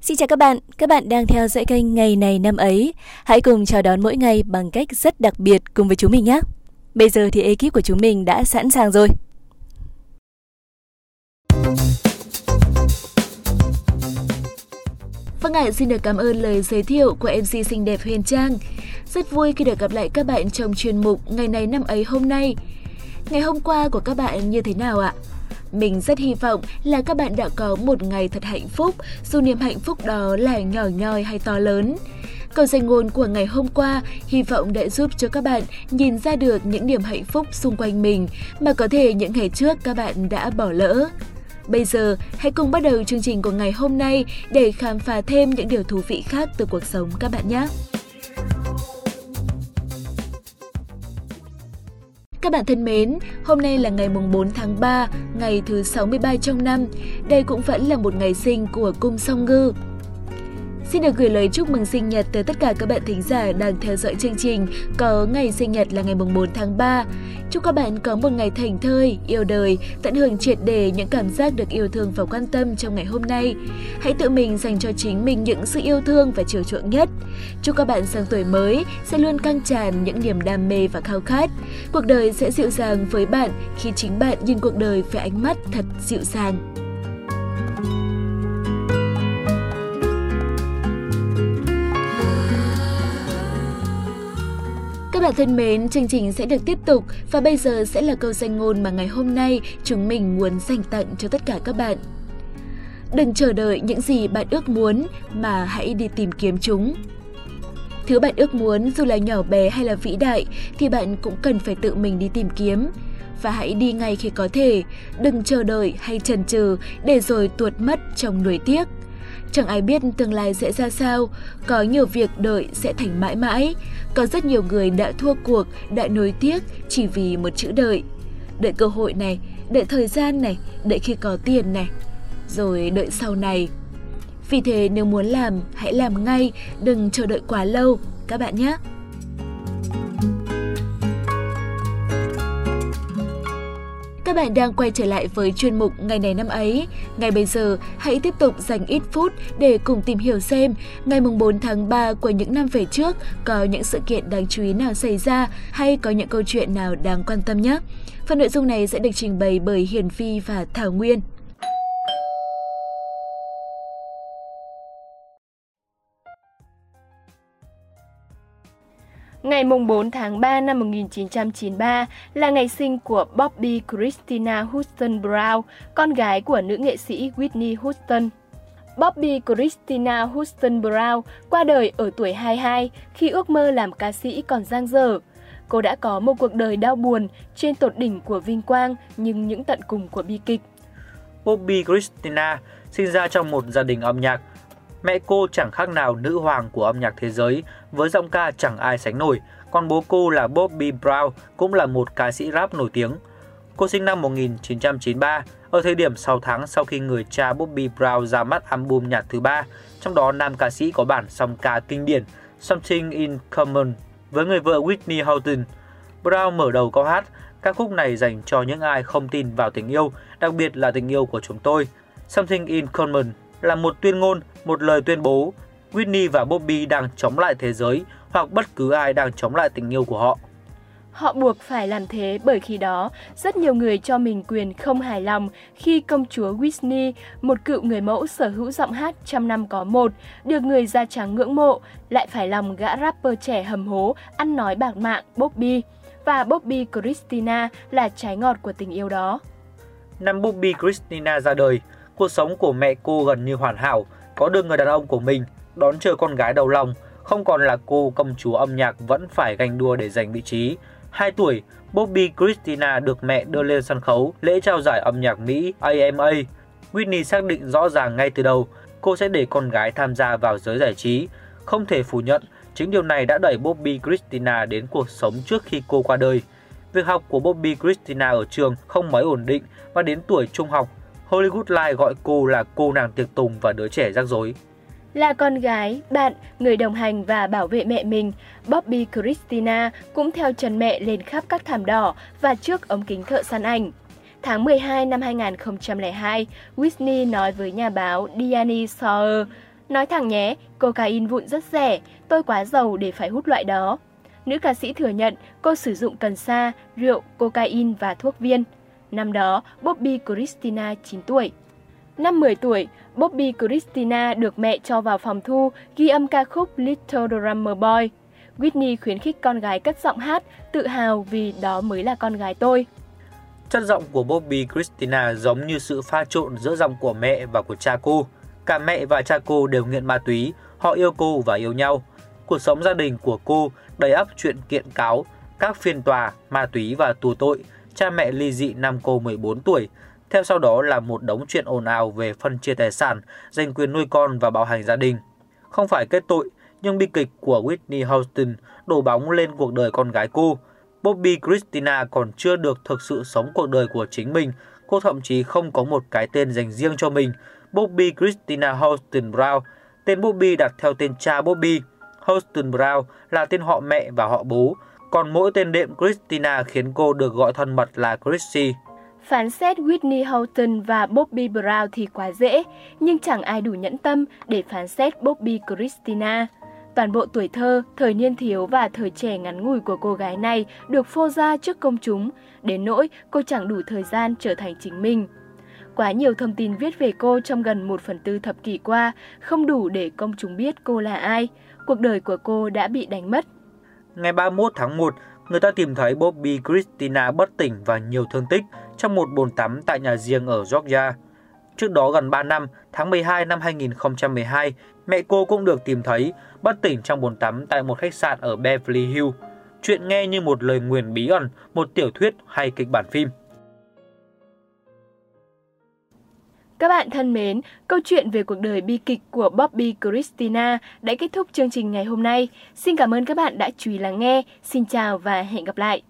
Xin chào các bạn, các bạn đang theo dõi kênh Ngày này năm ấy. Hãy cùng chào đón mỗi ngày bằng cách rất đặc biệt cùng với chúng mình nhé. Bây giờ thì ekip của chúng mình đã sẵn sàng rồi. Vâng ạ, xin được cảm ơn lời giới thiệu của MC xinh đẹp Huyền Trang. Rất vui khi được gặp lại các bạn trong chuyên mục Ngày này năm ấy hôm nay. Ngày hôm qua của các bạn như thế nào ạ? Mình rất hy vọng là các bạn đã có một ngày thật hạnh phúc, dù niềm hạnh phúc đó là nhỏ nhoi hay to lớn. Câu danh ngôn của ngày hôm qua hy vọng đã giúp cho các bạn nhìn ra được những điểm hạnh phúc xung quanh mình mà có thể những ngày trước các bạn đã bỏ lỡ. Bây giờ, hãy cùng bắt đầu chương trình của ngày hôm nay để khám phá thêm những điều thú vị khác từ cuộc sống các bạn nhé. Các bạn thân mến, hôm nay là ngày mùng 4 tháng 3, ngày thứ 63 trong năm. Đây cũng vẫn là một ngày sinh của cung song ngư. Xin được gửi lời chúc mừng sinh nhật tới tất cả các bạn thính giả đang theo dõi chương trình có ngày sinh nhật là ngày mùng 4 tháng 3. Chúc các bạn có một ngày thành thơi, yêu đời, tận hưởng triệt đề những cảm giác được yêu thương và quan tâm trong ngày hôm nay. Hãy tự mình dành cho chính mình những sự yêu thương và chiều chuộng nhất. Chúc các bạn sang tuổi mới sẽ luôn căng tràn những niềm đam mê và khao khát. Cuộc đời sẽ dịu dàng với bạn khi chính bạn nhìn cuộc đời với ánh mắt thật dịu dàng. Các bạn thân mến, chương trình sẽ được tiếp tục và bây giờ sẽ là câu danh ngôn mà ngày hôm nay chúng mình muốn dành tặng cho tất cả các bạn. Đừng chờ đợi những gì bạn ước muốn mà hãy đi tìm kiếm chúng. Thứ bạn ước muốn dù là nhỏ bé hay là vĩ đại thì bạn cũng cần phải tự mình đi tìm kiếm. Và hãy đi ngay khi có thể, đừng chờ đợi hay chần chừ để rồi tuột mất trong nuối tiếc. Chẳng ai biết tương lai sẽ ra sao, có nhiều việc đợi sẽ thành mãi mãi. Có rất nhiều người đã thua cuộc, đã nối tiếc chỉ vì một chữ đợi. Đợi cơ hội này, đợi thời gian này, đợi khi có tiền này, rồi đợi sau này. Vì thế nếu muốn làm, hãy làm ngay, đừng chờ đợi quá lâu, các bạn nhé. Các bạn đang quay trở lại với chuyên mục Ngày này năm ấy. Ngay bây giờ, hãy tiếp tục dành ít phút để cùng tìm hiểu xem ngày mùng 4 tháng 3 của những năm về trước có những sự kiện đáng chú ý nào xảy ra hay có những câu chuyện nào đáng quan tâm nhé. Phần nội dung này sẽ được trình bày bởi Hiền Phi và Thảo Nguyên. Ngày 4 tháng 3 năm 1993 là ngày sinh của Bobby Christina Houston Brown, con gái của nữ nghệ sĩ Whitney Houston. Bobby Christina Houston Brown qua đời ở tuổi 22 khi ước mơ làm ca sĩ còn dang dở. Cô đã có một cuộc đời đau buồn trên tột đỉnh của vinh quang nhưng những tận cùng của bi kịch. Bobby Christina sinh ra trong một gia đình âm nhạc Mẹ cô chẳng khác nào nữ hoàng của âm nhạc thế giới, với giọng ca chẳng ai sánh nổi, còn bố cô là Bobby Brown cũng là một ca sĩ rap nổi tiếng. Cô sinh năm 1993, ở thời điểm 6 tháng sau khi người cha Bobby Brown ra mắt album nhạc thứ ba, trong đó nam ca sĩ có bản song ca kinh điển Something in Common với người vợ Whitney Houston. Brown mở đầu câu hát, ca khúc này dành cho những ai không tin vào tình yêu, đặc biệt là tình yêu của chúng tôi. Something in Common là một tuyên ngôn, một lời tuyên bố Whitney và Bobby đang chống lại thế giới hoặc bất cứ ai đang chống lại tình yêu của họ. Họ buộc phải làm thế bởi khi đó, rất nhiều người cho mình quyền không hài lòng khi công chúa Whitney, một cựu người mẫu sở hữu giọng hát trăm năm có một, được người da trắng ngưỡng mộ, lại phải lòng gã rapper trẻ hầm hố, ăn nói bạc mạng Bobby. Và Bobby Christina là trái ngọt của tình yêu đó. Năm Bobby Christina ra đời, Cuộc sống của mẹ cô gần như hoàn hảo, có được người đàn ông của mình, đón chờ con gái đầu lòng, không còn là cô công chúa âm nhạc vẫn phải ganh đua để giành vị trí. 2 tuổi, Bobby Christina được mẹ đưa lên sân khấu lễ trao giải âm nhạc Mỹ AMA. Whitney xác định rõ ràng ngay từ đầu cô sẽ để con gái tham gia vào giới giải trí. Không thể phủ nhận, chính điều này đã đẩy Bobby Christina đến cuộc sống trước khi cô qua đời. Việc học của Bobby Christina ở trường không mấy ổn định và đến tuổi trung học, Hollywood Life gọi cô là cô nàng tiệc tùng và đứa trẻ rắc rối. Là con gái, bạn, người đồng hành và bảo vệ mẹ mình, Bobby Christina cũng theo chân mẹ lên khắp các thảm đỏ và trước ống kính thợ săn ảnh. Tháng 12 năm 2002, Whitney nói với nhà báo Diane Sawyer Nói thẳng nhé, cocaine vụn rất rẻ, tôi quá giàu để phải hút loại đó. Nữ ca sĩ thừa nhận cô sử dụng cần sa, rượu, cocaine và thuốc viên. Năm đó, Bobby Christina 9 tuổi. Năm 10 tuổi, Bobby Christina được mẹ cho vào phòng thu ghi âm ca khúc Little Drummer Boy. Whitney khuyến khích con gái cất giọng hát, tự hào vì đó mới là con gái tôi. Chất giọng của Bobby Christina giống như sự pha trộn giữa giọng của mẹ và của cha cô. Cả mẹ và cha cô đều nghiện ma túy, họ yêu cô và yêu nhau. Cuộc sống gia đình của cô đầy ắp chuyện kiện cáo, các phiên tòa, ma túy và tù tội. Cha mẹ ly dị năm cô 14 tuổi. Theo sau đó là một đống chuyện ồn ào về phân chia tài sản, giành quyền nuôi con và bạo hành gia đình. Không phải kết tội, nhưng bi kịch của Whitney Houston đổ bóng lên cuộc đời con gái cô. Bobby Christina còn chưa được thực sự sống cuộc đời của chính mình, cô thậm chí không có một cái tên dành riêng cho mình. Bobby Christina Houston Brown, tên Bobby đặt theo tên cha Bobby. Houston Brown là tên họ mẹ và họ bố, còn mỗi tên đệm Christina khiến cô được gọi thân mật là Chrissy. Phán xét Whitney Houston và Bobby Brown thì quá dễ, nhưng chẳng ai đủ nhẫn tâm để phán xét Bobby Christina. Toàn bộ tuổi thơ, thời niên thiếu và thời trẻ ngắn ngủi của cô gái này được phô ra trước công chúng, đến nỗi cô chẳng đủ thời gian trở thành chính mình. Quá nhiều thông tin viết về cô trong gần một phần tư thập kỷ qua, không đủ để công chúng biết cô là ai. Cuộc đời của cô đã bị đánh mất. Ngày 31 tháng 1, người ta tìm thấy Bobby Christina bất tỉnh và nhiều thương tích trong một bồn tắm tại nhà riêng ở Georgia. Trước đó gần 3 năm, tháng 12 năm 2012, mẹ cô cũng được tìm thấy bất tỉnh trong bồn tắm tại một khách sạn ở Beverly Hills. Chuyện nghe như một lời nguyền bí ẩn, một tiểu thuyết hay kịch bản phim. Các bạn thân mến, câu chuyện về cuộc đời bi kịch của Bobby Christina đã kết thúc chương trình ngày hôm nay. Xin cảm ơn các bạn đã chú ý lắng nghe. Xin chào và hẹn gặp lại.